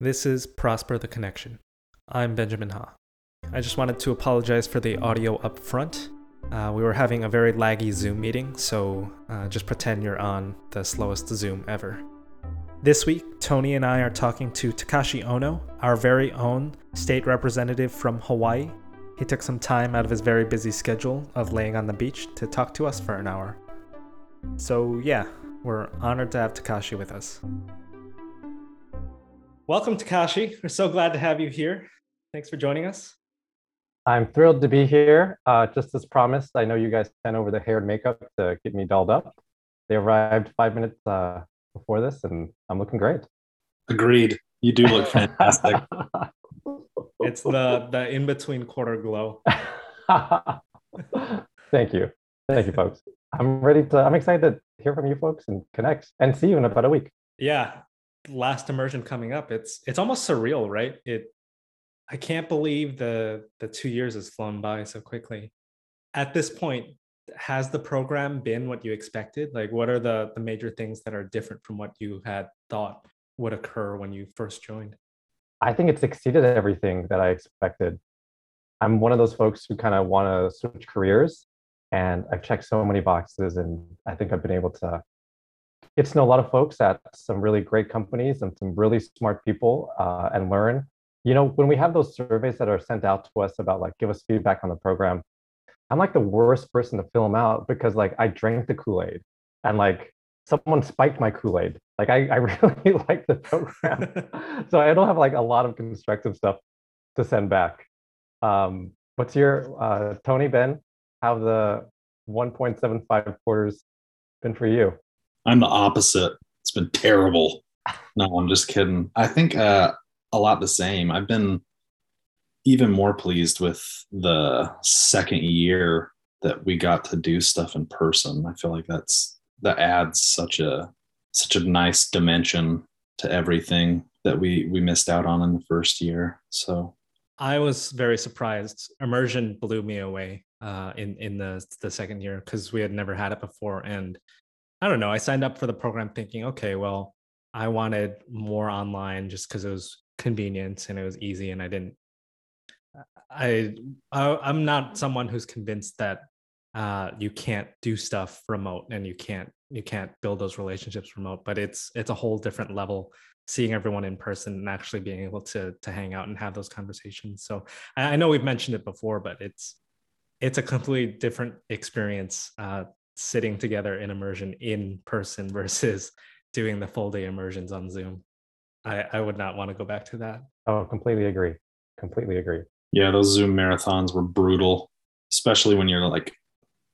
This is Foster the Connection. I'm Benjamin Ha. I just wanted to apologize for the audio up front. Uh, we were having a very laggy Zoom meeting, so uh, just pretend you're on the slowest Zoom ever. This week, Tony and I are talking to Takashi Ohno, our very own state representative from Hawaii. He took some time out of his very busy schedule of laying on the beach to talk to us for an hour. So, yeah, we're honored to have Takashi with us. Welcome, Takashi. We're so glad to have you here. Thanks for joining us. I'm thrilled to be here. Uh, just as promised, I know you guys sent over the hair and makeup to get me dolled up. They arrived five minutes uh, before this, and I'm looking great. Agreed. You do look fantastic. it's the the in between quarter glow. Thank you. Thank you, folks. I'm ready to. I'm excited to hear from you folks and connect and see you in about a week. Yeah, last immersion coming up. It's it's almost surreal, right? It I can't believe the the two years has flown by so quickly. At this point, has the program been what you expected? Like, what are the the major things that are different from what you had thought would occur when you first joined? I think it's exceeded everything that I expected. I'm one of those folks who kind of want to switch careers, and I've checked so many boxes, and I think I've been able to get to know a lot of folks at some really great companies and some really smart people, uh, and learn you know, when we have those surveys that are sent out to us about like give us feedback on the program, I'm like the worst person to fill them out because like I drank the Kool-Aid and like someone spiked my Kool-Aid. Like I, I really like the program. so I don't have like a lot of constructive stuff to send back. Um, what's your uh, Tony Ben? How the 1.75 quarters been for you? I'm the opposite. It's been terrible. No, I'm just kidding. I think uh, a lot the same. I've been even more pleased with the second year that we got to do stuff in person. I feel like that's that adds such a such a nice dimension to everything that we we missed out on in the first year. So I was very surprised. Immersion blew me away uh, in in the the second year because we had never had it before, and I don't know. I signed up for the program thinking, okay, well, I wanted more online just because it was convenient and it was easy and i didn't i, I i'm not someone who's convinced that uh, you can't do stuff remote and you can't you can't build those relationships remote but it's it's a whole different level seeing everyone in person and actually being able to to hang out and have those conversations so i, I know we've mentioned it before but it's it's a completely different experience uh, sitting together in immersion in person versus doing the full day immersions on zoom I, I would not want to go back to that. Oh, completely agree. Completely agree. Yeah, those Zoom marathons were brutal, especially when you're like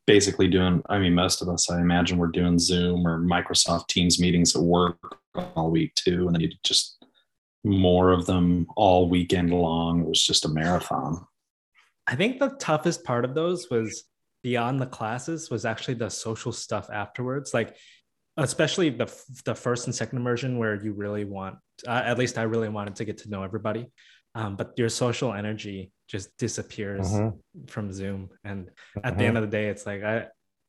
basically doing, I mean, most of us, I imagine, we're doing Zoom or Microsoft Teams meetings at work all week too. And then you just more of them all weekend long. It was just a marathon. I think the toughest part of those was beyond the classes was actually the social stuff afterwards. Like especially the the first and second immersion where you really want uh, at least i really wanted to get to know everybody um, but your social energy just disappears mm-hmm. from zoom and at mm-hmm. the end mm-hmm. of the day it's like i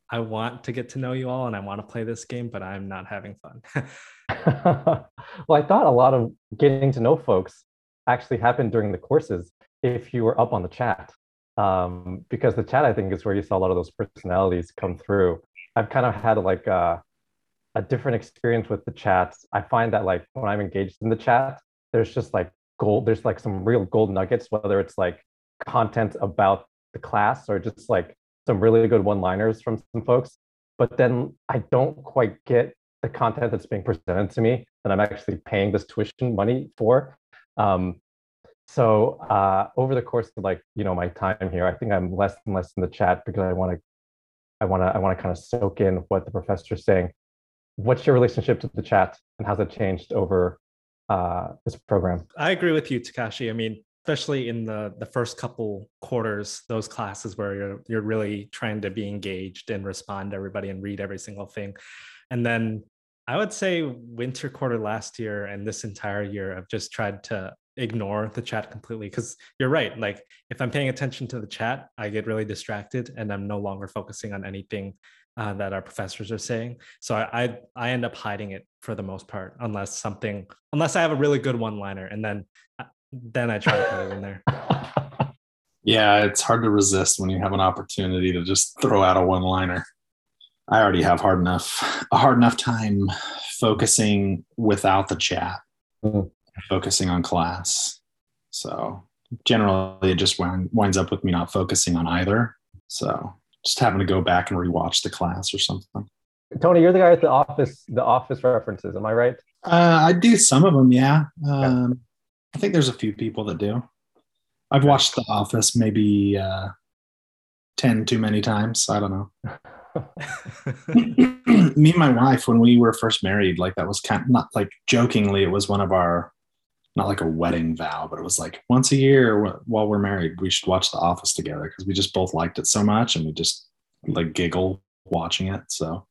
i want to get to know you all and i want to play this game but i'm not having fun well i thought a lot of getting to know folks actually happened during the courses if you were up on the chat um, because the chat i think is where you saw a lot of those personalities come through i've kind of had like uh, a different experience with the chats. I find that like when I'm engaged in the chat, there's just like gold, there's like some real gold nuggets, whether it's like content about the class or just like some really good one-liners from some folks. But then I don't quite get the content that's being presented to me that I'm actually paying this tuition money for. Um, so uh, over the course of like you know my time here, I think I'm less and less in the chat because I want to, I want to, I want to kind of soak in what the professor's saying what's your relationship to the chat and how's it changed over uh, this program? I agree with you, Takashi. I mean, especially in the the first couple quarters, those classes where you're you're really trying to be engaged and respond to everybody and read every single thing, and then I would say winter quarter last year and this entire year, I've just tried to ignore the chat completely because you're right. Like if I'm paying attention to the chat, I get really distracted and I'm no longer focusing on anything uh, that our professors are saying. So I, I I end up hiding it for the most part, unless something unless I have a really good one liner, and then uh, then I try to put it in there. Yeah, it's hard to resist when you have an opportunity to just throw out a one liner. I already have hard enough a hard enough time focusing without the chat, Mhm. Focusing on class. So generally, it just wind, winds up with me not focusing on either. So just having to go back and rewatch the class or something. Tony, you're the guy with the office, the office references. Am I right? Uh, I do some of them, yeah. Um, I think there's a few people that do. I've watched The Office maybe uh, ten too many times. I don't know. me and my wife when we were first married like that was kind of not like jokingly it was one of our not like a wedding vow but it was like once a year while we're married we should watch the office together because we just both liked it so much and we just like giggle watching it so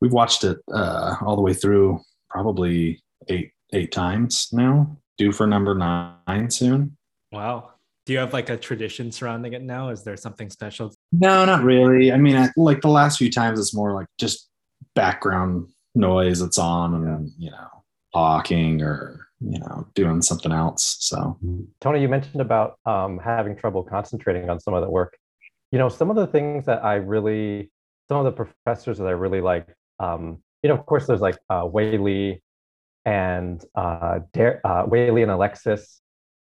we've watched it uh, all the way through probably eight eight times now due for number nine soon wow. Do you have like a tradition surrounding it now? Is there something special? No, not really. I mean, I, like the last few times, it's more like just background noise that's on, and you know, talking or you know, doing something else. So Tony, you mentioned about um, having trouble concentrating on some of the work. You know, some of the things that I really, some of the professors that I really like, um, you know, of course, there's like uh, Whaley and uh, Dar- uh, Whaley and Alexis.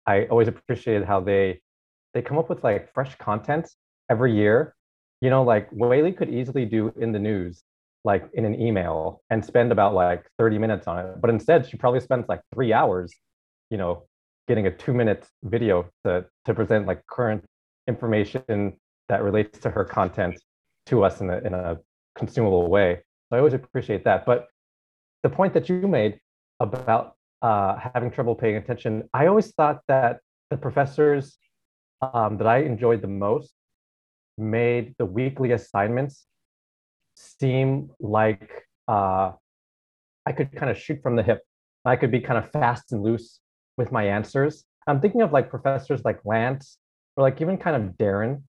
I always appreciated how they they come up with like fresh content every year. You know, like Whaley could easily do in the news, like in an email, and spend about like 30 minutes on it. But instead, she probably spends like three hours, you know, getting a two minute video to, to present like current information that relates to her content to us in a, in a consumable way. So I always appreciate that. But the point that you made about uh, having trouble paying attention, I always thought that the professors um, that I enjoyed the most made the weekly assignments seem like uh, I could kind of shoot from the hip. I could be kind of fast and loose with my answers. I'm thinking of like professors like Lance or like even kind of Darren,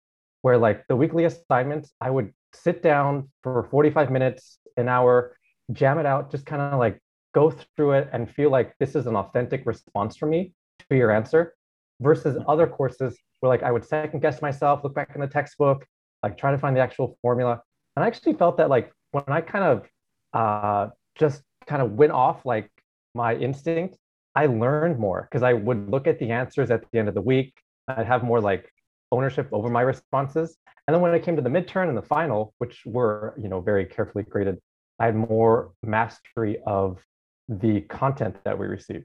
where like the weekly assignments, I would sit down for 45 minutes, an hour, jam it out, just kind of like go through it and feel like this is an authentic response from me to your answer versus other courses where like I would second guess myself, look back in the textbook, like try to find the actual formula. And I actually felt that like when I kind of uh, just kind of went off like my instinct, I learned more because I would look at the answers at the end of the week. I'd have more like ownership over my responses. And then when it came to the midterm and the final, which were, you know, very carefully graded, I had more mastery of the content that we received.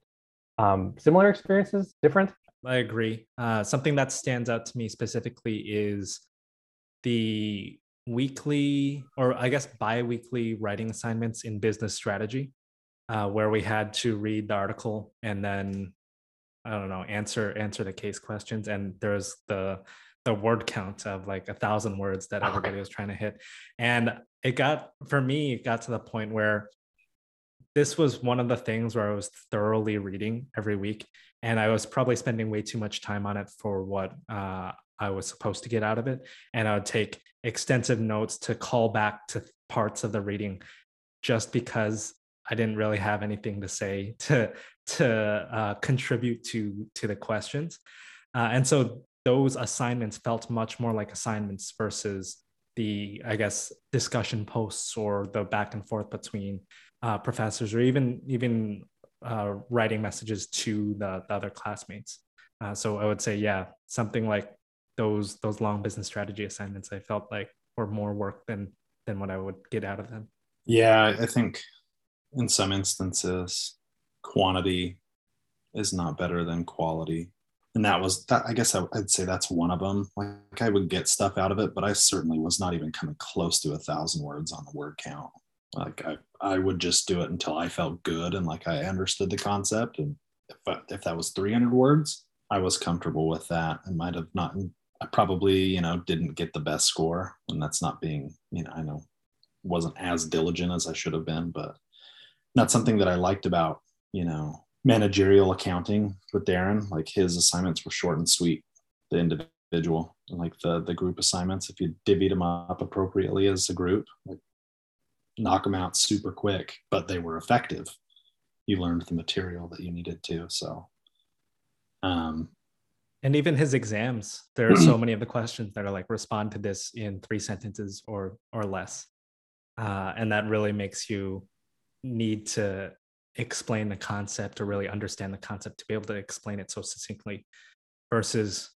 Um, similar experiences, different? I agree. Uh, something that stands out to me specifically is the weekly, or I guess bi weekly writing assignments in business strategy, uh, where we had to read the article and then, I don't know, answer answer the case questions. And there's the the word count of like a thousand words that everybody was trying to hit. And it got, for me, it got to the point where this was one of the things where I was thoroughly reading every week, and I was probably spending way too much time on it for what uh, I was supposed to get out of it. And I would take extensive notes to call back to parts of the reading, just because I didn't really have anything to say to to uh, contribute to to the questions, uh, and so those assignments felt much more like assignments versus the I guess discussion posts or the back and forth between uh, professors or even even uh, writing messages to the, the other classmates. Uh, so I would say, yeah, something like those those long business strategy assignments, I felt like were more work than than what I would get out of them. yeah, I think in some instances, quantity is not better than quality. And that was that. I guess I, I'd say that's one of them. Like I would get stuff out of it, but I certainly was not even coming close to a thousand words on the word count. Like I, I would just do it until I felt good and like I understood the concept. And if if that was 300 words, I was comfortable with that. and might have not. I probably you know didn't get the best score, and that's not being you know I know wasn't as diligent as I should have been, but not something that I liked about you know managerial accounting with Darren. Like his assignments were short and sweet. The individual like the the group assignments if you divvied them up appropriately as a group like knock them out super quick but they were effective you learned the material that you needed to so um and even his exams there are so many of the questions that are like respond to this in three sentences or or less. Uh, and that really makes you need to explain the concept or really understand the concept to be able to explain it so succinctly versus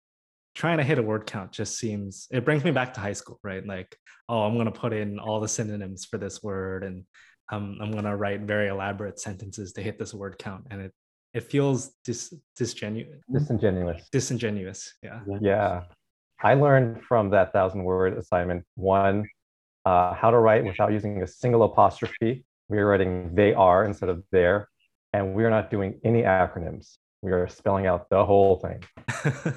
trying to hit a word count just seems it brings me back to high school right? Like oh i'm going to put in all the synonyms for this word and um, i'm going to write very elaborate sentences to hit this word count and it it feels dis, disgenu- Disingenuous. disingenuous yeah Yeah. I learned from that thousand word assignment one, uh, how to write without using a single apostrophe. We are writing they are instead of there. And we are not doing any acronyms. We are spelling out the whole thing.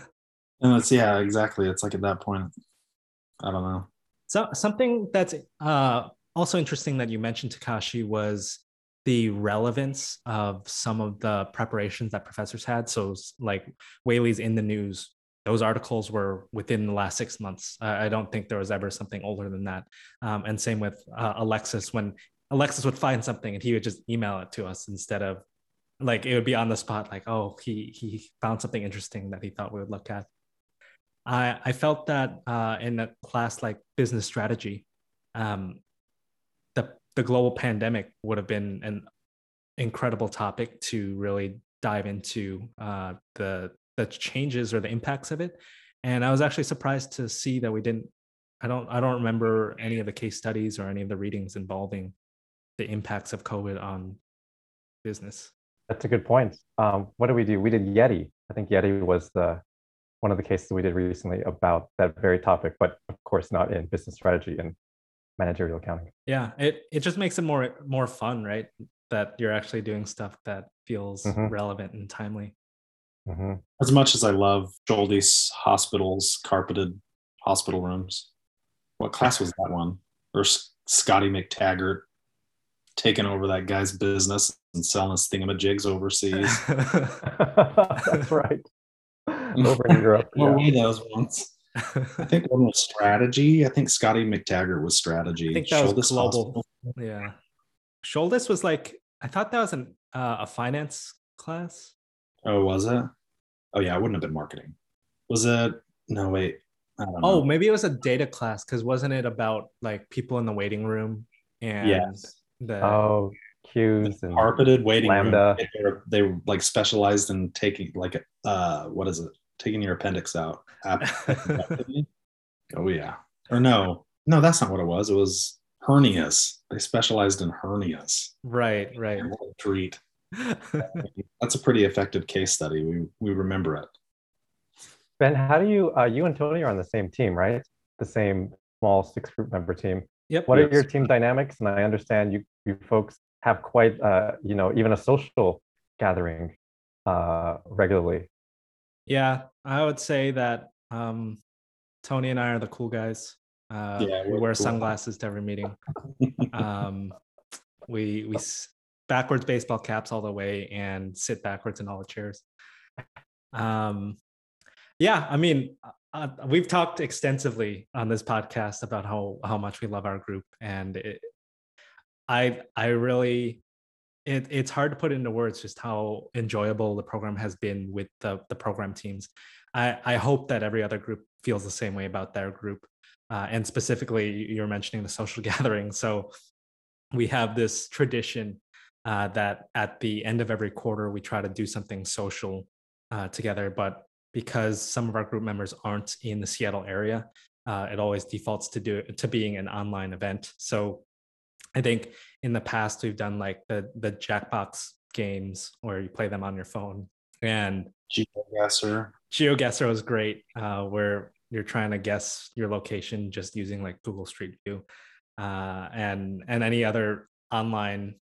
and it's yeah exactly it's like at that point i don't know So something that's uh, also interesting that you mentioned, Takashi, was the relevance of some of the preparations that professors had. So like Whaley's in the news, those articles were within the last six months. I I don't think there was ever something older than that. Um, and same with uh, Alexis, when Alexis would find something and he would just email it to us instead of like it would be on the spot, like, oh, he he found something interesting that he thought we would look at. I, I felt that uh, in a class like business strategy, um, the global pandemic would have been an incredible topic to really dive into uh, the the changes or the impacts of it. And I was actually surprised to see that we didn't. I don't I don't remember any of the case studies or any of the readings involving the impacts of COVID on business. That's a good point. Um, what did we do? We did Yeti. I think Yeti was the one of the cases we did recently about that very topic, but of course not in business strategy and managerial accounting. Yeah, it it just makes it more more fun, right? That you're actually doing stuff that feels Mhm. relevant and timely. Mhm. as much as i love Shouldice's hospitals carpeted hospital rooms what class was that one or S- scotty mctaggart taking over that guy's business and selling his thingamajigs overseas That's right. Over in Europe. what yeah. were those ones I think one was strategy. I think Scotty McTaggart was strategy. I think that was Shouldice global. Hospital. yeah. Shouldice was like I thought that was an uh, a finance class. Oh, was it? Oh, yeah. It wouldn't have been marketing. Was it? No, wait. I don't Oh, maybe it was a data class because wasn't it about like people in the waiting room and Yes. the Oh, queues and carpeted waiting Lambda. room. They were, they were like specialized in taking like uh what is it? Taking your appendix out. Oh yeah. Or no, no, that's not what it was. It was hernias. They specialized in hernias. right, right. Treat. That's a pretty effective case study. We we remember it. Ben, how do you, uh, you and Tony are on the same team, right? The same small six group member team. yep. What are your team dynamics? And I understand you, you folks have quite, uh, you know, even a social gathering uh, regularly. Yeah, I would say that um, Tony and I are the cool guys. Uh, Yeah, we wear cool. sunglasses to every meeting. Um, we we s- backwards baseball caps all the way and sit backwards in all the chairs. Um, yeah, I mean, uh, we've talked extensively on this podcast about how how much we love our group, and it, I I really it, it's hard to put into words just how enjoyable the program has been with the the program teams. I I hope that every other group feels the same way about their group, uh, and specifically you- you're mentioning the social gathering. So we have this tradition uh, that at the end of every quarter we try to do something social uh, together, but because some of our group members aren't in the Seattle area, uh, it always defaults to do to being an online event. So I think in the past we've done like the the Jackbox games where you play them on your phone, and GeoGuessr. GeoGuessr was great, uh, where you're trying to guess your location just using like Google Street View, uh, and and any other online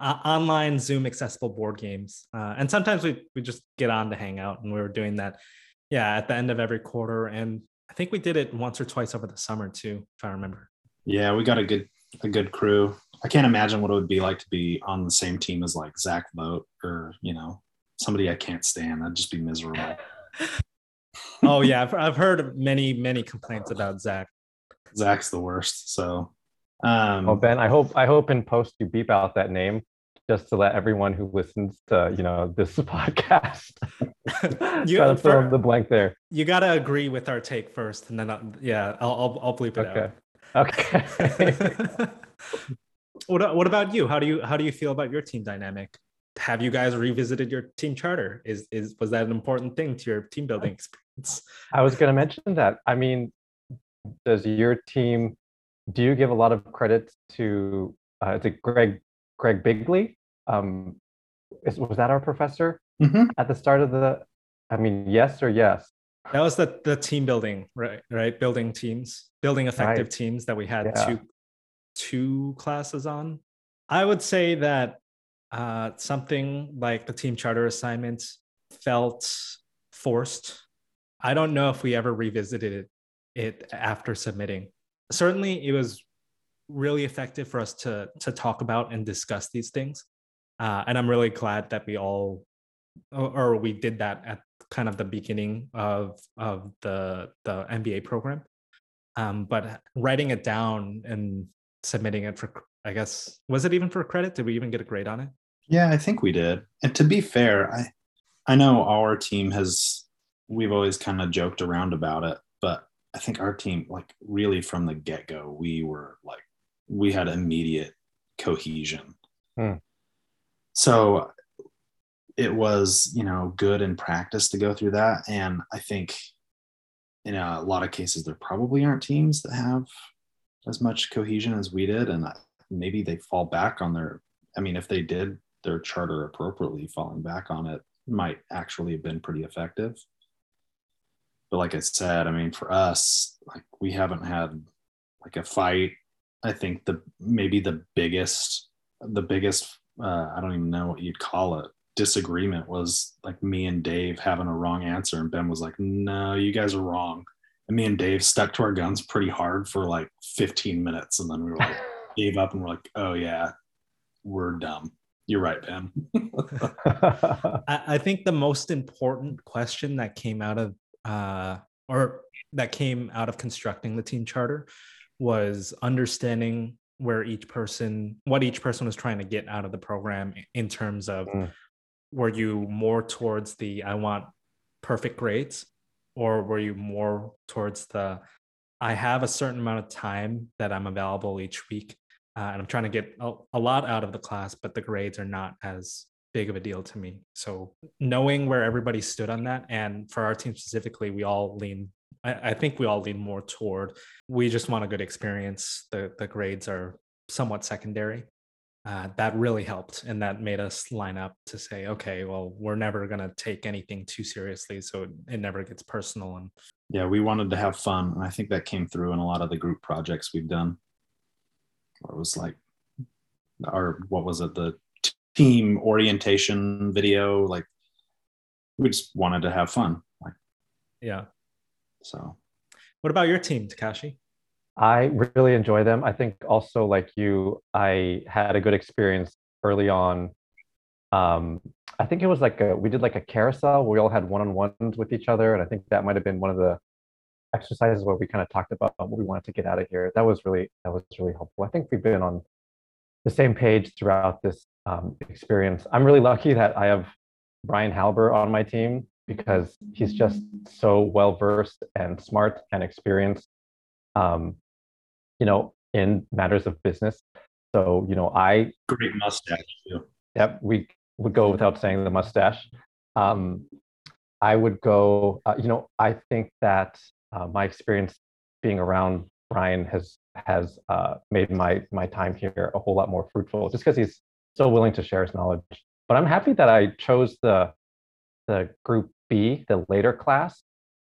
uh, online Zoom accessible board games. Uh, and sometimes we we just get on to hang out, and we were doing that, yeah, at the end of every quarter, and I think we did it once or twice over the summer too, if I remember. Yeah, we got a good a good crew. I can't imagine what it would be like to be on the same team as like Zack Vote or you know somebody I can't stand. I'd just be miserable. oh yeah, I've, I've heard many many complaints about Zack. Zack's the worst. So, um, Well, Ben, I hope I hope in post you beep out that name just to let everyone who listens to you know this podcast You- try to fill for- in the blank there. You gotta agree with our take first, and then I'll, yeah, I'll I'll, I'll bleep it out. Okay. Okay. Out. what what about you? How do you how do you feel about your team dynamic? Have you guys revisited your team charter? Is is was that an important thing to your team building experience? I was going to mention that. I mean, does your team do you give a lot of credit to uh, to Greg Greg Bigley? Um, is, was that our professor mhm. at the start of the? I mean, yes or yes. That was the the team building, right? Right, building teams, building effective Right. teams that we had Yeah. two two classes on. I would say that uh, something like the team charter assignments felt forced. I don't know if we ever revisited it, it after submitting. Certainly, it was really effective for us to to talk about and discuss these things, uh, and I'm really glad that we all or, or we did that at kind of the beginning of of the the MBA program. Um, but writing it down and submitting it for, I guess, was it even for credit? Did we even get a grade on it? Yeah, I think we did. And to be fair, I I know our team has we've always kind of joked around about it, but I think our team like really from the get-go, we were like we had immediate cohesion. Hmm. So it was, you know, good in practice to go through that and I think in a lot of cases there probably aren't teams that have as much cohesion as we did and maybe they fall back on their I mean, if they did their charter appropriately, falling back on it might actually have been pretty effective. But like I said, I mean, for us, like we haven't had like a fight. I think the maybe the biggest, the biggest, uh, I don't even know what you'd call it, disagreement was like me and Dave having a wrong answer, and Ben was like, "No, you guys are wrong." And me and Dave stuck to our guns pretty hard for like 15 minutes, and then we were like, gave up, and we're like, "Oh yeah, we're dumb. You're right, Ben. I, I think the most important question that came out of uh, or that came out of constructing the team charter was understanding where each person what each person was trying to get out of the program in terms of Mm. were you more towards the i want perfect grades or were you more towards the i have a certain amount of time that i'm available each week uh, and i'm trying to get a, a lot out of the class but the grades are not as big of a deal to me. So knowing where everybody stood on that and for our team specifically we all lean I, I think we all lean more toward we just want a good experience. The the grades are somewhat secondary uh, that really helped and that made us line up to say okay well we're never going to take anything too seriously so it, it never gets personal and yeah, we wanted to have fun, and I think that came through in a lot of the group projects we've done. It was like, our what was it, the team orientation video? Like, we just wanted to have fun. Like, yeah so what about your team takashi I really enjoy them. I think also like you, I had a good experience early on. Um, I think it was like a, we did like a carousel where we all had one-on-ones with each other, and I think that might have been one of the exercises where we kind of talked about what we wanted to get out of here. That was really that was really helpful. I think we've been on the same page throughout this um, experience. I'm really lucky that I have Brian Halber on my team because he's just so well versed and smart and experienced. Um, you know, in matters of business. So, you know, I, great mustache too. yep, we would go without saying the mustache. Um, I would go, uh, you know, I think that uh, my experience being around Brian has has uh, made my my time here a whole lot more fruitful, just because he's so willing to share his knowledge. But I'm happy that I chose the the group B, the later class.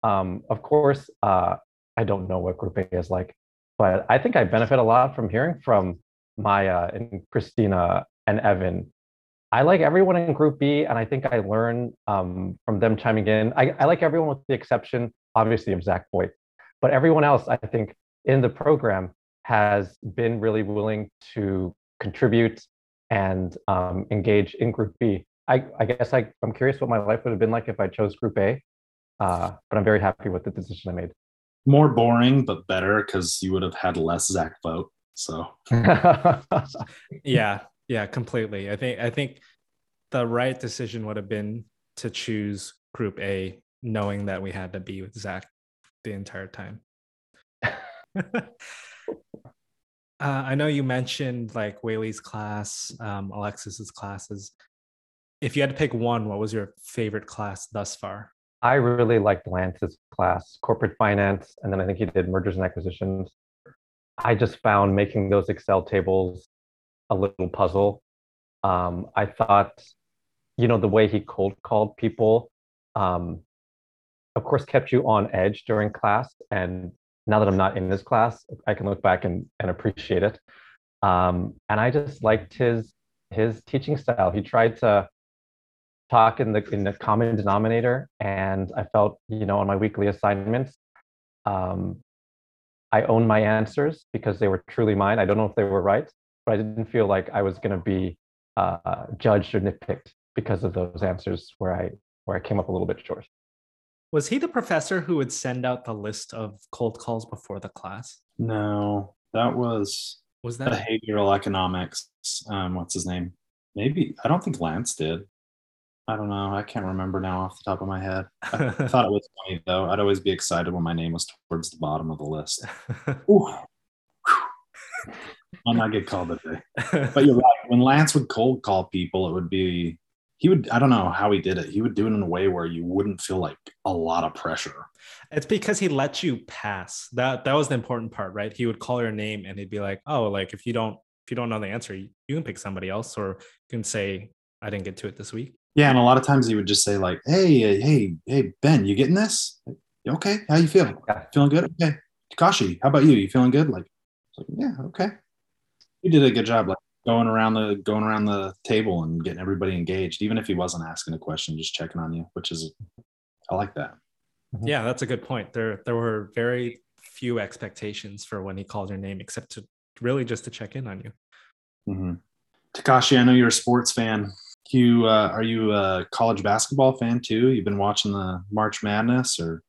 Um, of course, uh, I don't know what group A is like, but I think I benefit a lot from hearing from Maya and Christina and Evan. I like everyone in Group B, and I think I learn um, from them chiming in. I, I like everyone with the exception, obviously, of Zack Boyd, but everyone else, I think, in the program has been really willing to contribute and um, engage in Group B. I, I guess I, I'm curious what my life would have been like if I chose Group A. Uh, but I'm very happy with the decision I made. More boring, but better because you would have had less Zack vote. So yeah, yeah, completely. I think I think the right decision would have been to choose Group A, knowing that we had to be with Zack the entire time. uh, I know you mentioned like Whaley's class, um, Alexis's classes. If you had to pick one, what was your favorite class thus far? I really liked Lance's class, corporate finance, and then I think he did mergers and acquisitions. I just found making those Excel tables a little puzzle. Um, I thought, you know, the way he cold called people, um, of course, kept you on edge during class. And now that I'm not in this class, I can look back and, and appreciate it. Um, and I just liked his his teaching style. He tried to talk in the in the common denominator, and I felt, you know, on my weekly assignments, um, I own my answers because they were truly mine. I don't know if they were right, but I didn't feel like I was going to be uh, judged or nitpicked because of those answers where I where I came up a little bit short. Was he the professor who would send out the list of cold calls before the class? No, that was was that behavioral economics. Um, what's his name? Maybe I don't think Lance did. I don't know. I can't remember now off the top of my head. I, thought it was funny though. I'd always be excited when my name was towards the bottom of the list. Ooh. I'll not get called today. But you're right. When Lance would cold call people, it would be he would I don't know how he did it. He would do it in a way where you wouldn't feel like a lot of pressure. It's because he let you pass. That that was the important part, right? He would call your name and he'd be like, "Oh, like if you don't if you don't know the answer, you can pick somebody else or you can say I didn't get to it this week." Yeah, and a lot of times he would just say like, "Hey, hey, hey, Ben, you getting this? Okay, how you feeling? Feeling good? Okay, Takashi, how about you? You feeling good? Like, like yeah, okay. You did a good job, like going around the going around the table and getting everybody engaged, even if he wasn't asking a question, just checking on you, which is, I like that. Mm-hmm. Yeah, that's a good point. There, there were very few expectations for when he called your name, except to really just to check in on you. Mm-hmm. Takashi, I know you're a sports fan you uh, are you a college basketball fan too? You've been watching the March Madness, or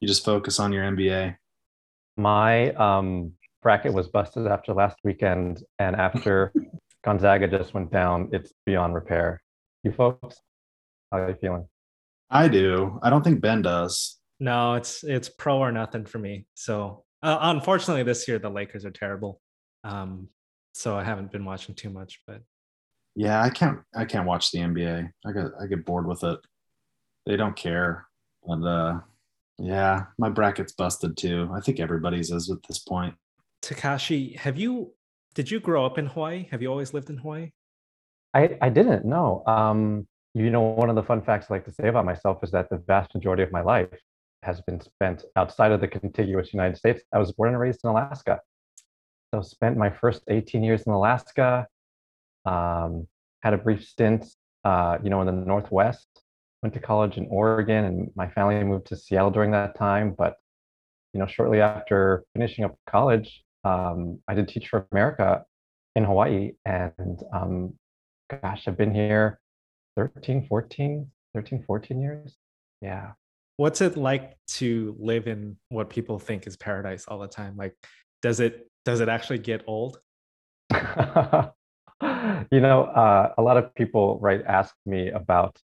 you just focus on your NBA? My um, bracket was busted after last weekend, and after Gonzaga just went down, it's beyond repair. You folks, how are you feeling? I do. I don't think Ben does. No, it's it's pro or nothing for me. So uh, unfortunately, this year the Lakers are terrible. Um, so I haven't been watching too much, but yeah, I can't I can't watch the NBA. I get I get bored with it. They don't care. And uh yeah, my bracket's busted too. I think everybody's is at this point. Takashi, have you did you grow up in Hawaii? Have you always lived in Hawaii? I, I didn't know. Um, you know, one of the fun facts I like to say about myself is that the vast majority of my life has been spent outside of the contiguous United States. I was born and raised in Alaska. So spent my first 18 years in Alaska, um, had a brief stint, uh, you know, in the Northwest. Went to college in Oregon, and my family moved to Seattle during that time. But you know, shortly after finishing up college, um, I did Teach for America in Hawaii, and um, gosh, I've been here 13, 14, 13, 14 years. Yeah. What's it like to live in what people think is paradise all the time? Like, does it does it actually get old? you know, uh, a lot of people right ask me about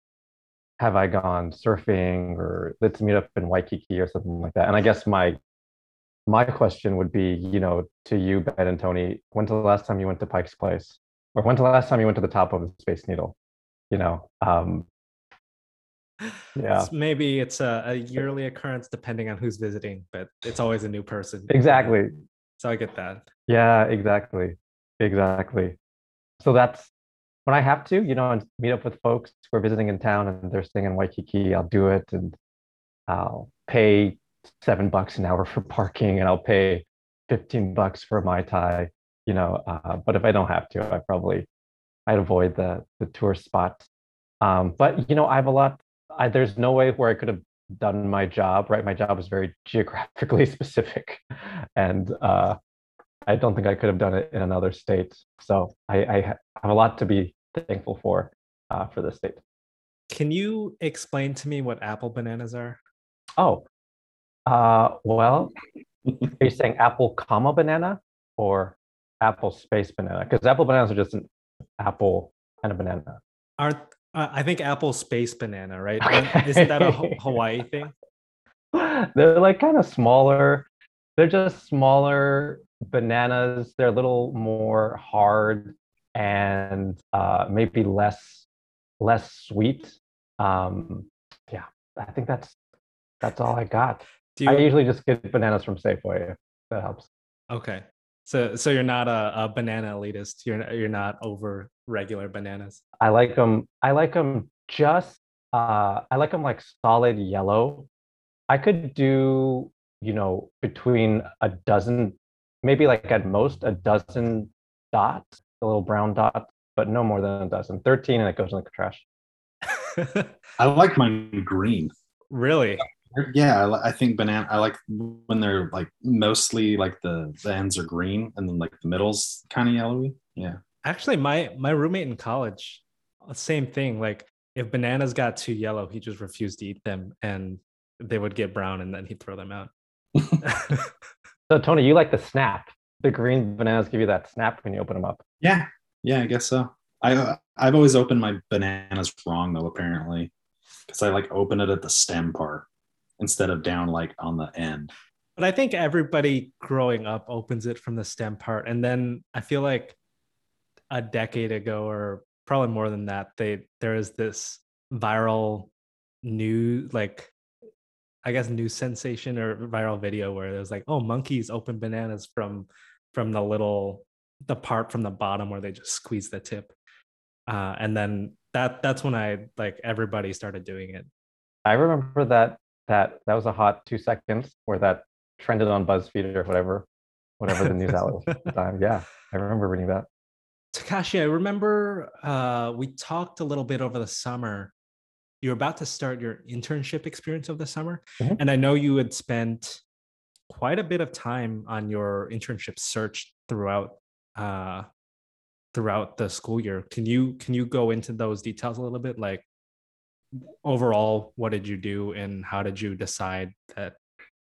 have I gone surfing or let's meet up in Waikiki or something like that. And I guess my my question would be, you know, to you, Ben and Tony, when's the last time you went to Pike's Place? Or when's the last time you went to the top of the Space Needle? You know, um, yeah. It's maybe it's a, a yearly occurrence depending on who's visiting, but it's always a new person. Exactly. So I get that. Yeah, exactly. Exactly so that's when I have to, you know, and meet up with folks who are visiting in town and they're staying in Waikiki, I'll do it and I'll pay seven bucks an hour for parking and I'll pay 15 bucks for Mai Tai, you know, uh, but if I don't have to, I probably, I'd avoid the, the tourist spots. Um, but, you know, I have a lot, I, there's no way where I could have done my job, right? My job is very geographically specific. And uh, I don't think I could have done it in another state. So I, I have a lot to be thankful for uh, for this state. Can you explain to me what apple bananas are? Oh, uh, well, are you saying apple comma banana or apple space banana? Because apple bananas are just an apple and a banana. Aren't uh, I think apple space banana, right? Okay. Isn't that a Hawaii thing? They're like kind of smaller. They're just smaller bananas. They're a little more hard and uh, maybe less less sweet. Um, yeah, I think that's that's all I got. You, I usually just get bananas from Safeway. If that helps. Okay, so so you're not a, a banana elitist. You're you're not over regular bananas. I like them. I like them just. Uh, I like them like solid yellow. I could do you know between a dozen, maybe like at most a dozen dots, a little brown dot, but no more than a dozen. Thirteen, and it goes in the trash. I like mine green. Really? Yeah, I, I, think banana. I like when they're like mostly like the the ends are green and then like the middle's kind of yellowy. Yeah. Actually, my my roommate in college, uh, same thing. Like if bananas got too yellow, he just refused to eat them, and they would get brown, and then he'd throw them out. so Tony, you like the snap? The green bananas give you that snap when you open them up. Yeah, yeah, I guess so. I I've always opened my bananas wrong though, apparently, because I like open it at the stem part instead of down like on the end. But I think everybody growing up opens it from the stem part. And then I feel like a decade ago or probably more than that, they there is this viral new like I guess news sensation or viral video where it was like, oh, monkeys open bananas from from the little the part from the bottom where they just squeeze the tip. Uh, and then that that's when I like everybody started doing it. I remember that that that was a hot two seconds where that trended on BuzzFeed or whatever, whatever the news outlet at the time. Yeah, I remember reading that. Takashi, I remember uh, we talked a little bit over the summer. You're about to start your internship experience of the summer, mm-hmm. and I know you had spent quite a bit of time on your internship search throughout uh, throughout the school year. Can you can you go into those details a little bit? Like overall, what did you do and how did you decide that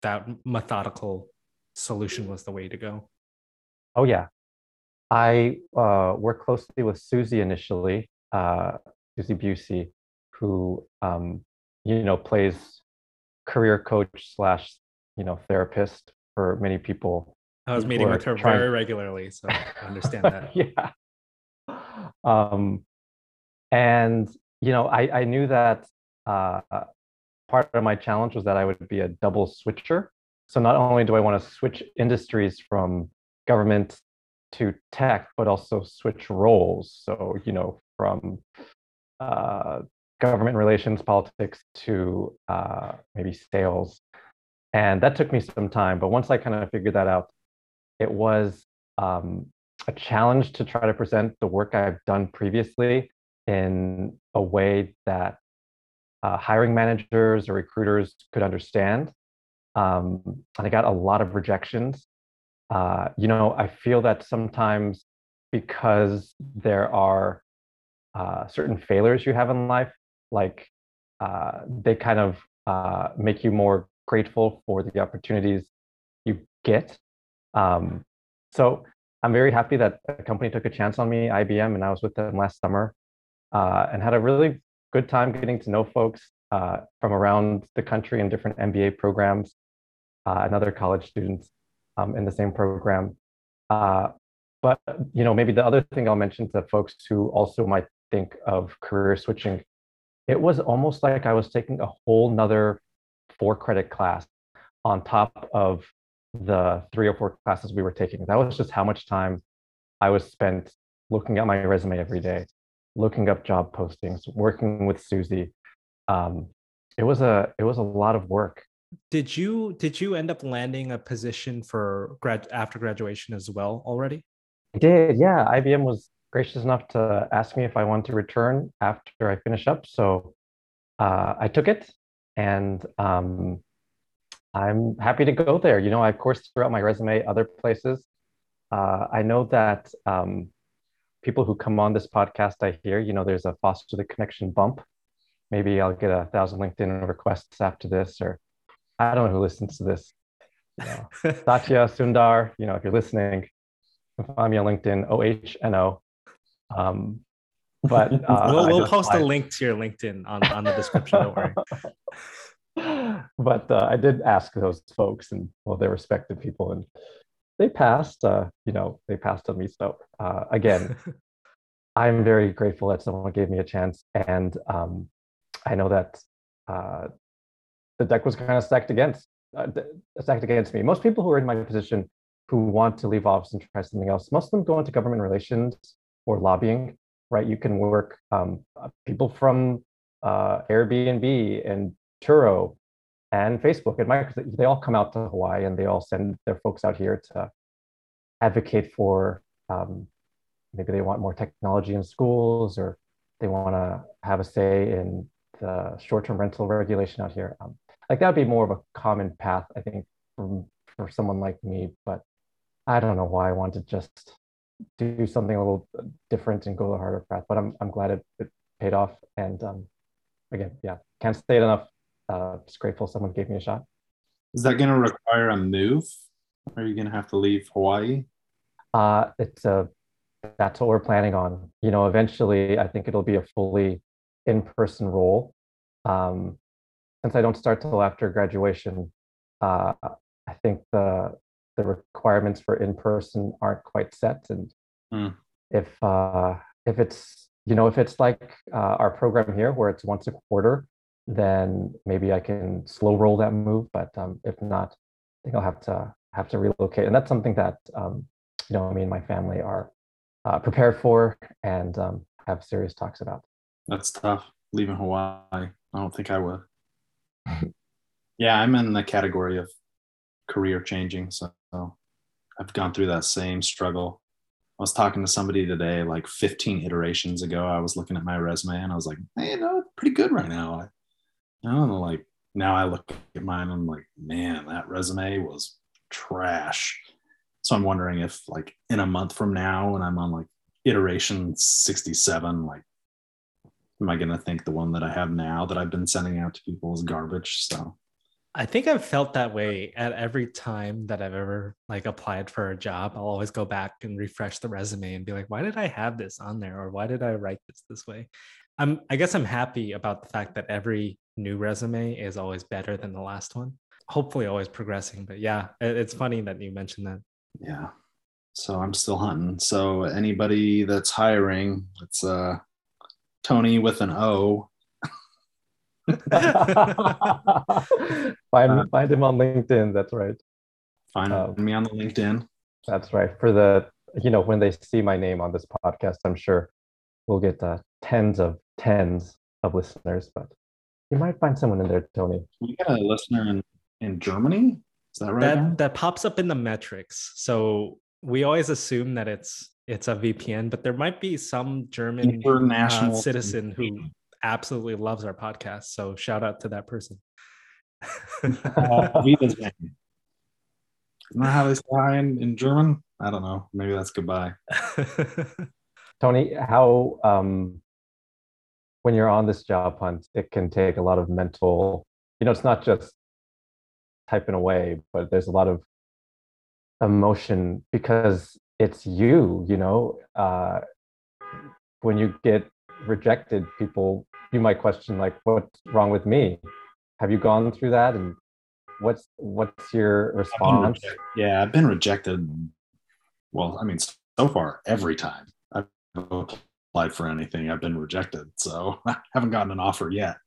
that methodical solution was the way to go? Oh, yeah. I uh, worked closely with Susie initially, uh, Susie Busey, who, um, you know, plays career coach slash, you know, therapist for many people. I was meeting with her trying... very regularly, so I understand that. yeah. Um, and you know, I, I knew that uh, part of my challenge was that I would be a double switcher. So not only do I want to switch industries from government to tech, but also switch roles. So, you know, from uh, government relations, politics to uh, maybe sales. And that took me some time. But once I kind of figured that out, it was um, a challenge to try to present the work I've done previously in a way that uh, hiring managers or recruiters could understand. Um, and I got a lot of rejections. Uh, you know, I feel that sometimes because there are uh, certain failures you have in life, like uh, they kind of uh, make you more grateful for the opportunities you get. Um, so I'm very happy that a company took a chance on me, IBM, and I was with them last summer uh, and had a really good time getting to know folks uh, from around the country in different MBA programs uh, and other college students um, in the same program. Uh, but you know, maybe the other thing I'll mention to folks who also might think of career switching, it was almost like I was taking a whole nother four credit class on top of the three or four classes we were taking. That was just how much time I was spent looking at my resume every day looking up job postings, working with Susie. Um, it was a it was a lot of work. Did you did you end up landing a position for grad after graduation as well already? I did, yeah. IBM was gracious enough to ask me if I want to return after I finish up, so uh, I took it, and um, I'm happy to go there. You know, I of course throughout my resume other places. Uh, I know that um, people who come on this podcast, I hear, you know, there's a foster the connection bump. Maybe I'll get a thousand LinkedIn requests after this, or I don't know who listens to this. You know, Satya Sundar, you know, if you're listening, find me on LinkedIn, O H N O. Um, but uh, we'll, we'll post a link to your LinkedIn on, on the description. don't worry. but uh, I did ask those folks, and well, they're respected people, and they passed. Uh, you know, they passed on me. So uh, again, I'm very grateful that someone gave me a chance, and um, I know that uh, the deck was kind of stacked against uh, stacked against me. Most people who are in my position who want to leave office and try something else, most of them go into government relations or lobbying. Right? You can work. Um, people from uh, Airbnb and Turo and Facebook and Microsoft, they all come out to Hawaii and they all send their folks out here to advocate for um, maybe they want more technology in schools or they want to have a say in the short-term rental regulation out here. Um, like that would be more of a common path, I think, for, for someone like me. But I don't know why I want to just do something a little different and go the harder path. But I'm I'm glad it, it paid off. And um, again, yeah, can't say it enough. Uh, just grateful someone gave me a shot. Is that going to require a move? Are you going to have to leave Hawaii? Uh, it's a that's what we're planning on. You know, eventually, I think it'll be a fully in-person role. Um, since I don't start till after graduation, uh, I think the the requirements for in-person aren't quite set. And mm. if uh, if it's you know if it's like uh, our program here where it's once a quarter, then maybe I can slow roll that move. But um, if not, I think I'll have to have to relocate, and that's something that um, you know me and my family are uh, prepared for and um, have serious talks about. That's tough. Leaving Hawaii, I don't think I would. yeah, I'm in the category of career changing, so I've gone through that same struggle. I was talking to somebody today, like 15 iterations ago. I was looking at my resume and I was like, hey, you know, pretty good right now. I, I don't know, like now I look at mine and I'm like, man, that resume was trash. So I'm wondering if like in a month from now when I'm on like iteration 67, like am I gonna think the one that I have now that I've been sending out to people is garbage? So I think I've felt that way at every time that I've ever like applied for a job. I'll always go back and refresh the resume and be like, why did I have this on there? Or why did I write this this way? I'm I guess I'm happy about the fact that every new resume is always better than the last one. Hopefully always progressing. But yeah, it's funny that you mentioned that yeah so i'm still hunting so anybody that's hiring it's uh tony with an o find, uh, find him on linkedin that's right. Find um, me on the linkedin. that's right for the you know when they see my name on this podcast i'm sure we'll get uh, tens of tens of listeners but you might find someone in there tony. We got a listener in in germany? Is that right? That that pops up in the metrics. So we always assume that it's it's a VPN, but there might be some German international uh, citizen who absolutely loves our podcast. So shout out to that person. uh, Isn't that how they say hi in, in German? I don't know. Maybe that's goodbye. Tony, how um, when you're on this job hunt, it can take a lot of mental. You know, it's not just typing away, but there's a lot of emotion because it's you, you know. Uh, when you get rejected, people you might question like, what's wrong with me? Have you gone through that? And what's what's your response? I've yeah, I've been rejected. Well, I mean, so far every time I've applied for anything, I've been rejected. So I haven't gotten an offer yet.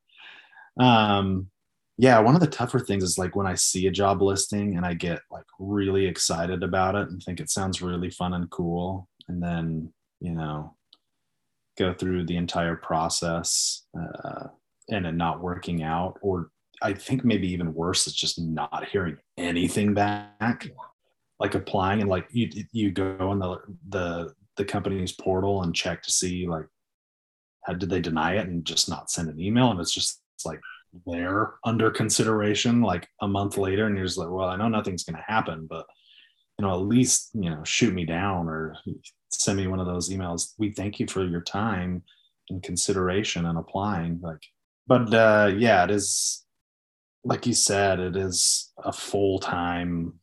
Um, yeah one of the tougher things is like when i see a job listing and i get like really excited about it and think it sounds really fun and cool and then you know go through the entire process uh, and it not working out or i think maybe even worse is just not hearing anything back like applying and like you you go on the the the company's portal and check to see like how did they deny it and just not send an email and it's just it's like there under consideration like a month later and you're just like well i know nothing's going to happen but you know at least you know shoot me down or send me one of those emails. We thank you for your time and consideration and applying like but uh yeah it is like you said, it is a full time,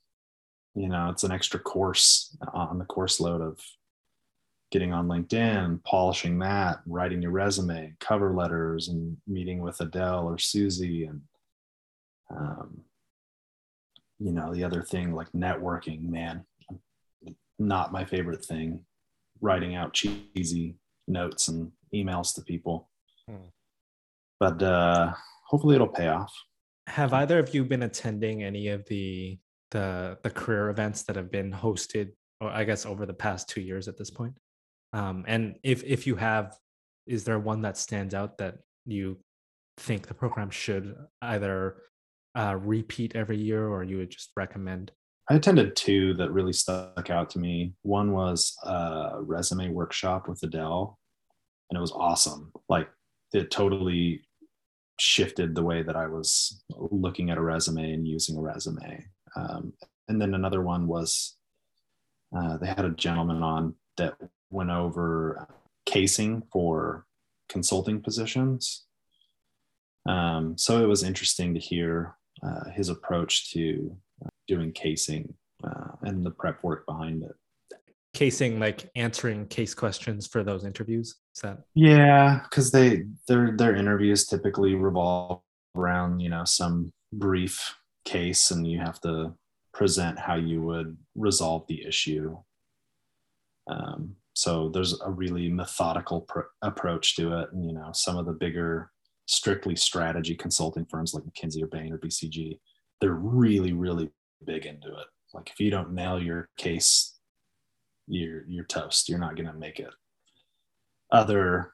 you know, it's an extra course on the course load of getting on LinkedIn, polishing that, writing your resume, cover letters, and meeting with Adele or Susie, and um, you know the other thing like networking. Man, not my favorite thing. Writing out cheesy notes and emails to people, hmm. but uh, hopefully it'll pay off. Have either of you been attending any of the the the career events that have been hosted, or I guess over the past two years at this point? Um, and if if you have, is there one that stands out that you think the program should either uh, repeat every year, or you would just recommend? I attended two that really stuck out to me. One was a resume workshop with Adele, and it was awesome. Like it totally shifted the way that I was looking at a resume and using a resume. Um, and then another one was uh, they had a gentleman on that went over casing for consulting positions. Um, so it was interesting to hear uh, his approach to uh, doing casing uh, and the prep work behind it. Casing, like answering case questions for those interviews. Is that? Yeah, because they their their interviews typically revolve around you know some brief case, and you have to present how you would resolve the issue. Um, so there's a really methodical pr- approach to it and you know some of the bigger strictly strategy consulting firms like mckinsey or bain or bcg they're really really big into it. Like if you don't nail your case you're you're toast. You're not going to make it. Other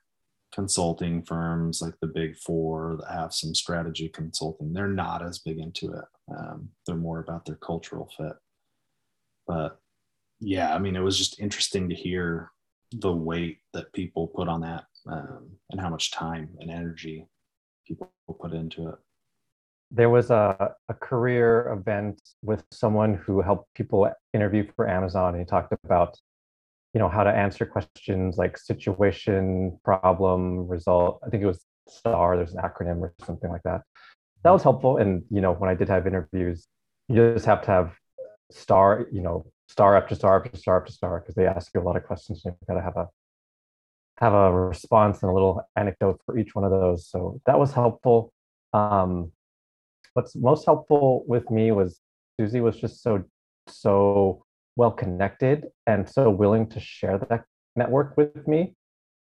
consulting firms like the big four that have some strategy consulting they're not as big into it. Um, they're more about their cultural fit. But yeah, I mean, it was just interesting to hear the weight that people put on that um, and how much time and energy people put into it. There was a, a career event with someone who helped people interview for Amazon, and he talked about, you know, how to answer questions like situation, problem, result. I think it was STAR. There's an acronym or something like that. That was helpful. And you know, when I did have interviews, you just have to have STAR, you know, star after star after star after star because they ask you a lot of questions and you've got to have a have a response and a little anecdote for each one of those. So that was helpful. Um, what's most helpful with me was susie was just so so well connected and so willing to share that network with me.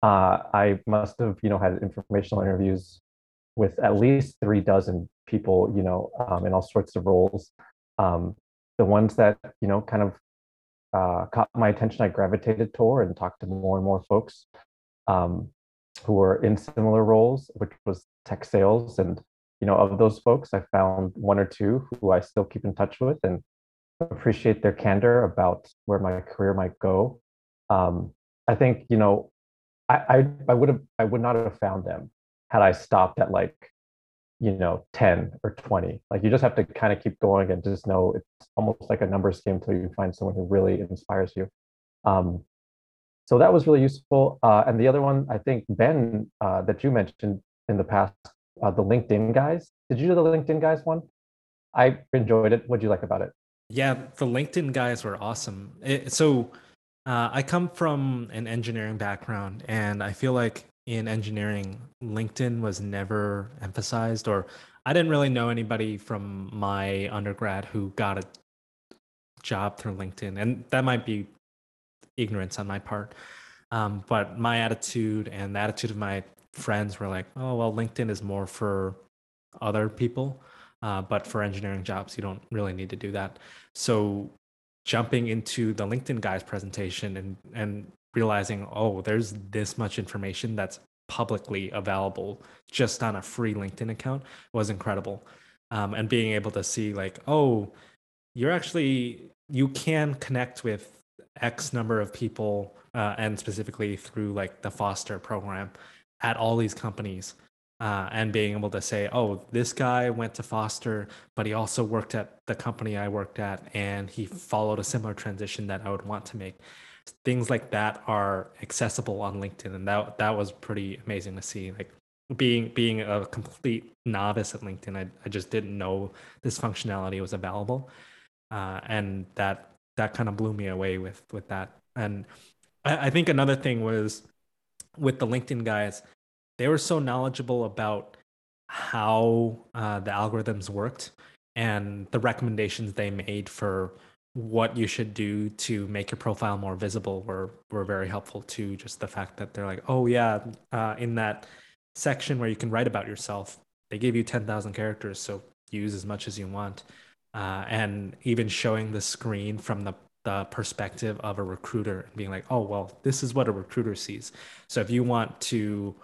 Uh, i must have you know had informational interviews with at least three dozen people you know um, in all sorts of roles. Um, the ones that you know kind of uh, caught my attention, I gravitated toward and talked to more and more folks um, who were in similar roles, which was tech sales. And you know, of those folks, I found one or two who I still keep in touch with and appreciate their candor about where my career might go. Um, I think you know, I I, I would have I would not have found them had I stopped at like you know 10 or 20 like you just have to kind of keep going and just know it's almost like a numbers game until you find someone who really inspires you um, so that was really useful. Uh, and the other one i think ben uh, that you mentioned in the past uh, the linkedin guys. Did you do the linkedin guys one? I enjoyed it. What did you like about it? Yeah the linkedin guys were awesome. It, so uh, i come from an engineering background and i feel like in engineering, LinkedIn was never emphasized, or I didn't really know anybody from my undergrad who got a job through LinkedIn. And that might be ignorance on my part. Um, but my attitude and the attitude of my friends were like, oh, well, LinkedIn is more for other people. Uh, but for engineering jobs, you don't really need to do that. So jumping into the LinkedIn guys presentation and, and realizing, oh, there's this much information that's publicly available just on a free LinkedIn account was incredible. Um, and being able to see, like, oh, you're actually, you can connect with X number of people, uh, and specifically through like the Foster program at all these companies. Uh, and being able to say, oh, this guy went to Foster, but he also worked at the company I worked at, and he followed a similar transition that I would want to make things like that are accessible on LinkedIn, and that that was pretty amazing to see. Like being being a complete novice at LinkedIn, I, I just didn't know this functionality was available, uh, and that that kind of blew me away with with that. And I, I think another thing was with the LinkedIn guys, they were so knowledgeable about how uh, the algorithms worked and the recommendations they made for what you should do to make your profile more visible were were very helpful too. Just the fact that they're like, oh yeah, uh, in that section where you can write about yourself, they gave you ten thousand characters, so use as much as you want. Uh, and even showing the screen from the the perspective of a recruiter and being like, oh well, this is what a recruiter sees. So if you want to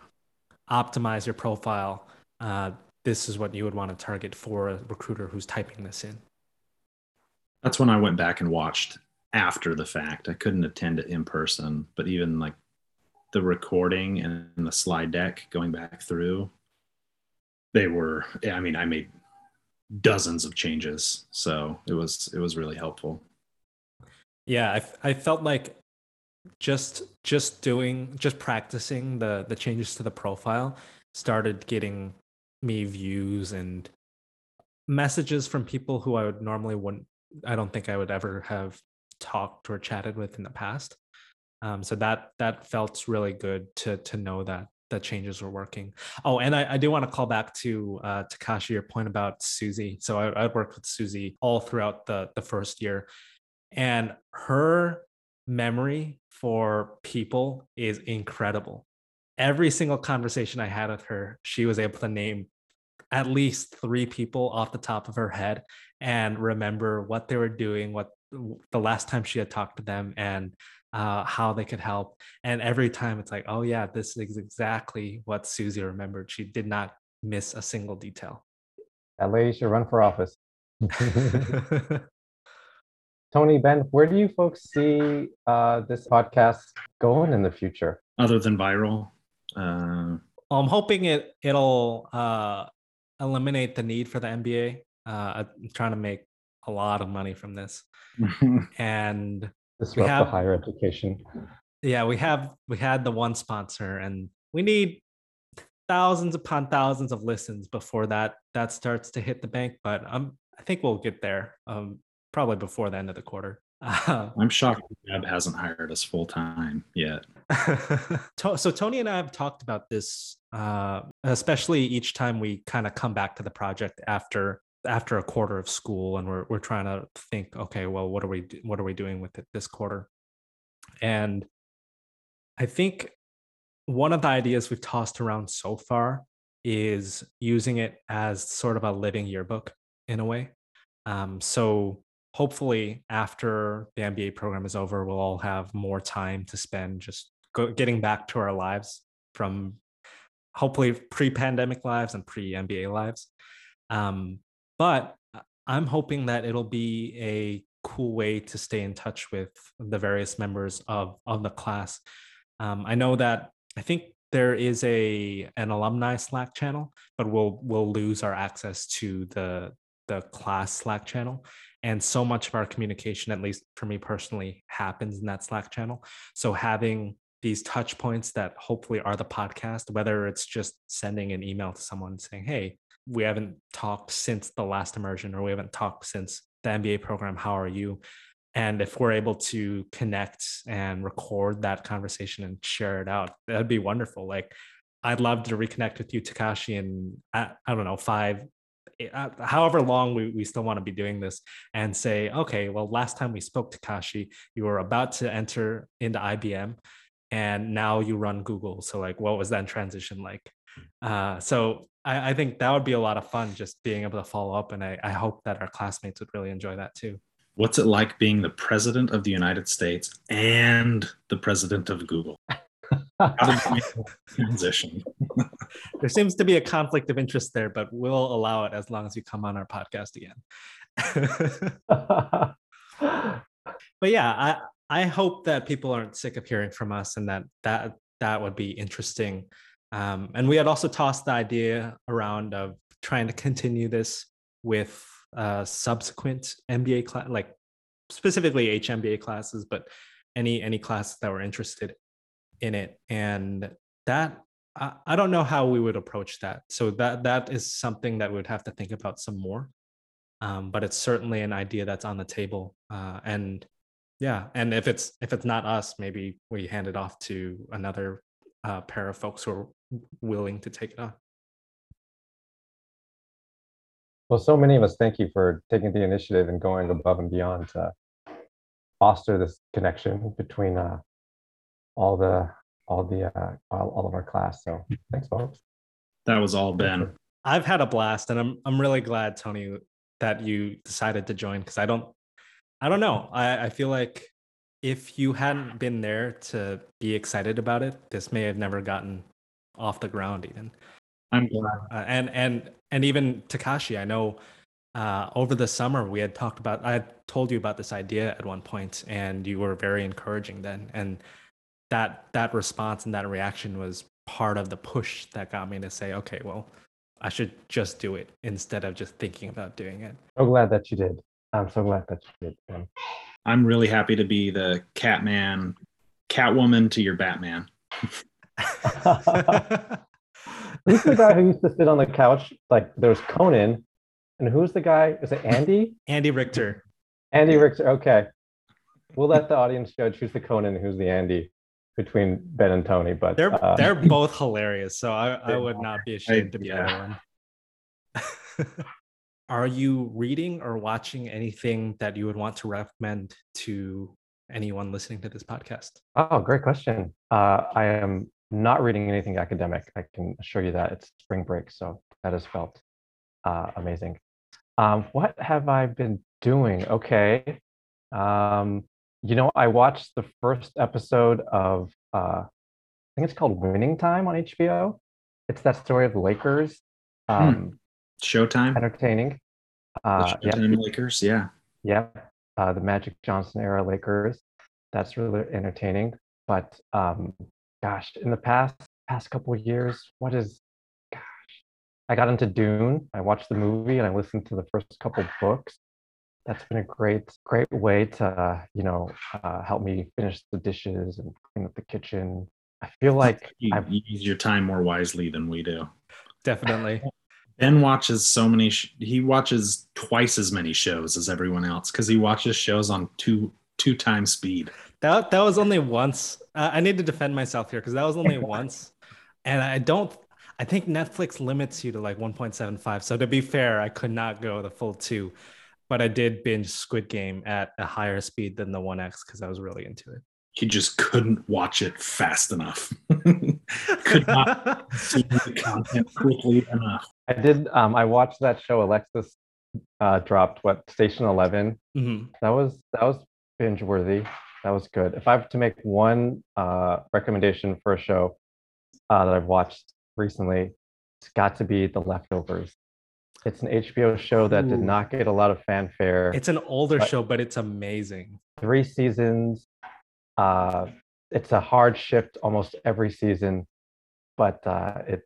optimize your profile, uh, this is what you would want to target for a recruiter who's typing this in. That's when I went back and watched after the fact. I couldn't attend it in person, but even like the recording and the slide deck going back through, they were, I mean, I made dozens of changes. So it was, it was really helpful. Yeah. I, I felt like just, just doing, just practicing the, the changes to the profile started getting me views and messages from people who I would normally wouldn't I don't think I would ever have talked or chatted with in the past. Um, so that that felt really good to to know that the changes were working. Oh, and I, I do want to call back to uh, Takashi your point about Susie. So I, I worked with Susie all throughout the the first year, and her memory for people is incredible. Every single conversation I had with her, she was able to name at least three people off the top of her head and remember what they were doing, what the last time she had talked to them, and uh, how they could help. And every time it's like, oh, yeah, this is exactly what Susie remembered. She did not miss a single detail. That lady should run for office. Tony, Ben, where do you folks see uh, this podcast going in the future? Other than viral, uh... I'm hoping it it'll uh, eliminate the need for the MBA. Uh, I'm trying to make a lot of money from this, and disrupt have, the higher education. Yeah, we have we had the one sponsor, and we need thousands upon thousands of listens before that that starts to hit the bank. But um, I think we'll get there. Um, probably before the end of the quarter. I'm shocked Gab hasn't hired us full time yet. so Tony and I have talked about this, uh, especially each time we kind of come back to the project after after a quarter of school, and we're we're trying to think, okay, well, what are we what are we doing with it this quarter? And I think one of the ideas we've tossed around so far is using it as sort of a living yearbook in a way. Um, so hopefully after the MBA program is over, we'll all have more time to spend just go, getting back to our lives from hopefully pre-pandemic lives and pre-MBA lives. Um, but I'm hoping that it'll be a cool way to stay in touch with the various members of of the class. Um, I know that I think there is a an alumni Slack channel, but we'll we'll lose our access to the the class Slack channel. And so much of our communication, at least for me personally, happens in that Slack channel. So having these touch points that hopefully are the podcast, whether it's just sending an email to someone saying, Hey, we haven't talked since the last immersion, or we haven't talked since the MBA program. How are you? And if we're able to connect and record that conversation and share it out, that'd be wonderful. Like, I'd love to reconnect with you, Takashi, in I, I don't know, five, uh, however long we, we still want to be doing this and say, okay, well, last time we spoke to Kashi, you were about to enter into IBM and now you run Google. So like, what was that transition like? Uh, so I, I, think that would be a lot of fun just being able to follow up. And I, I hope that our classmates would really enjoy that too. What's it like being the president of the United States and the president of Google? transition. there seems to be a conflict of interest there, but we'll allow it as long as you come on our podcast again. but yeah, I I hope that people aren't sick of hearing from us, and that that that would be interesting. Um, and we had also tossed the idea around of trying to continue this with uh, subsequent MBA class, like specifically HMBA classes, but any any classes that were interested in it and that I, I don't know how we would approach that. So that that is something that we'd have to think about some more. Um, but it's certainly an idea that's on the table. Uh, and yeah, and if it's if it's not us, maybe we hand it off to another uh, pair of folks who are willing to take it on. Well, so many of us thank you for taking the initiative and going above and beyond to foster this connection between uh, all the all the uh, all, all of our class. So thanks, folks. That was all Ben. I've had a blast, and I'm I'm really glad, Tony, that you decided to join because I don't I don't know. I, I feel like if you hadn't been there to be excited about it, this may have never gotten off the ground even. I'm glad. Uh, and and and even Takashi, I know uh, over the summer we had talked about. I had told you about this idea at one point, and you were very encouraging then. And that that response and that reaction was part of the push that got me to say, okay, well, I should just do it instead of just thinking about doing it. So glad that you did. I'm so glad that you did. Ben. I'm really happy to be the Catman, Catwoman to your Batman. who's the guy who used to sit on the couch? Like there's Conan, and who's the guy? Is it Andy? Andy Richter. Andy Richter. Okay, we'll let the audience judge who's the Conan, and who's the Andy between Ben and Tony. But They're uh, they're both hilarious, so I, I would not be ashamed to be yeah. either one. Are you reading or watching anything that you would want to recommend to anyone listening to this podcast? Oh, great question. Uh, I am not reading anything academic. I can assure you that it's spring break, so that has felt uh, amazing. Um, what have I been doing? Okay. Um, you know, I watched the first episode of, uh, I think it's called Winning Time on HBO. It's that story of the Lakers. Um, Showtime. Entertaining. Uh, yeah, Showtime Lakers. Yeah. yeah, uh, the Magic Johnson era Lakers. That's really entertaining. But um, gosh, in the past past couple of years, what is gosh? I got into Dune. I watched the movie and I listened to the first couple of books. That's been a great great way to uh, you know uh, help me finish the dishes and clean up the kitchen. I feel like You, I've you use your time more wisely than we do. Definitely. Ben watches so many. Sh- he watches twice as many shows as everyone else because he watches shows on two two times speed. That that was only once. Uh, I need to defend myself here because that was only once, and I don't. I think Netflix limits you to like 1.75. So to be fair, I could not go the full two, but I did binge Squid Game at a higher speed than the 1x because I was really into it. He just couldn't watch it fast enough. Could not see the content quickly enough. I did. Um, I watched that show. Alexis uh, dropped what Station Eleven. Mhm. That was that was binge worthy. That was good. If I have to make one uh, recommendation for a show uh, that I've watched recently, it's got to be The Leftovers. It's an HBO show that did not get a lot of fanfare. It's an older But- show, but it's amazing. three seasons. Uh, it's a hard shift almost every season, but uh, it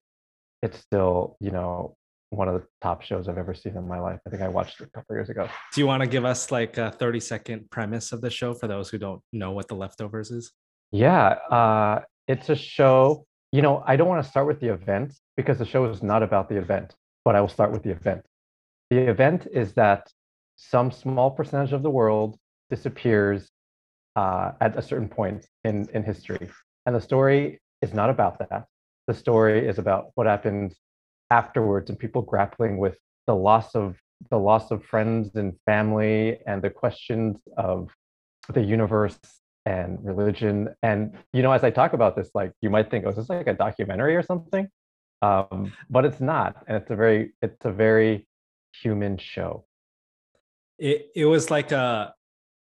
it's still you know one of the top shows I've ever seen in my life. I think I watched it a couple years ago. Do you want to give us like a 30 second premise of the show for those who don't know what the leftovers is? Yeah, uh, it's a show. You know, I don't want to start with the event because the show is not about the event, but I will start with the event. The event is that some small percentage of the world disappears uh, at a certain point in, in history. And the story is not about that. The story is about what happened afterwards and people grappling with the loss of the loss of friends and family and the questions of the universe and religion. And you know, as I talk about this, like you might think, oh, is this like a documentary or something? Um, but it's not, and it's a very it's a very human show. It it was like a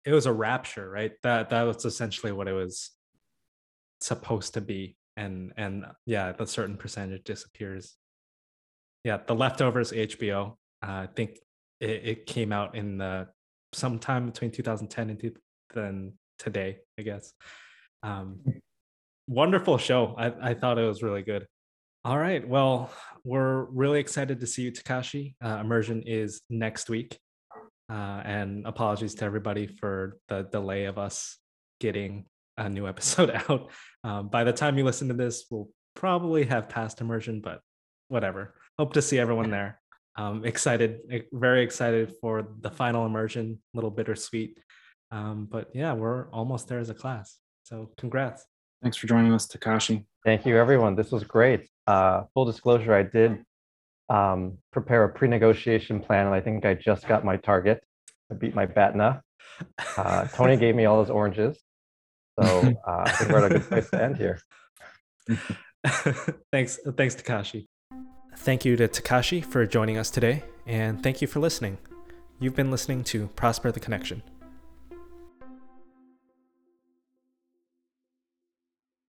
it was a rapture, right? That that was essentially what it was supposed to be. And and yeah, the certain percentage disappears. Yeah, the leftovers HBO. Uh, I think it, it came out in the sometime between 2010 and two, then today, I guess. Um, wonderful show. I, I thought it was really good. All right. Well, we're really excited to see you, Takashi. Uh, immersion is next week. Uh, and apologies to everybody for the delay of us getting a new episode out. Um, by the time you listen to this, we'll probably have passed immersion, but whatever. Hope to see everyone there. Um, excited, very excited for the final immersion. A little bittersweet, um, but yeah, we're almost there as a class. So congrats. Thanks for joining us, Takashi. Thank you, everyone. This was great. Uh, full disclosure, I did um, prepare a pre-negotiation plan, and I think I just got my target. I beat my BATNA. Uh, Tony gave me all his oranges, so uh, I think we're at a good place to end here. thanks, thanks, Takashi. Thank you to Takashi for joining us today, and thank you for listening. You've been listening to Foster the Connection.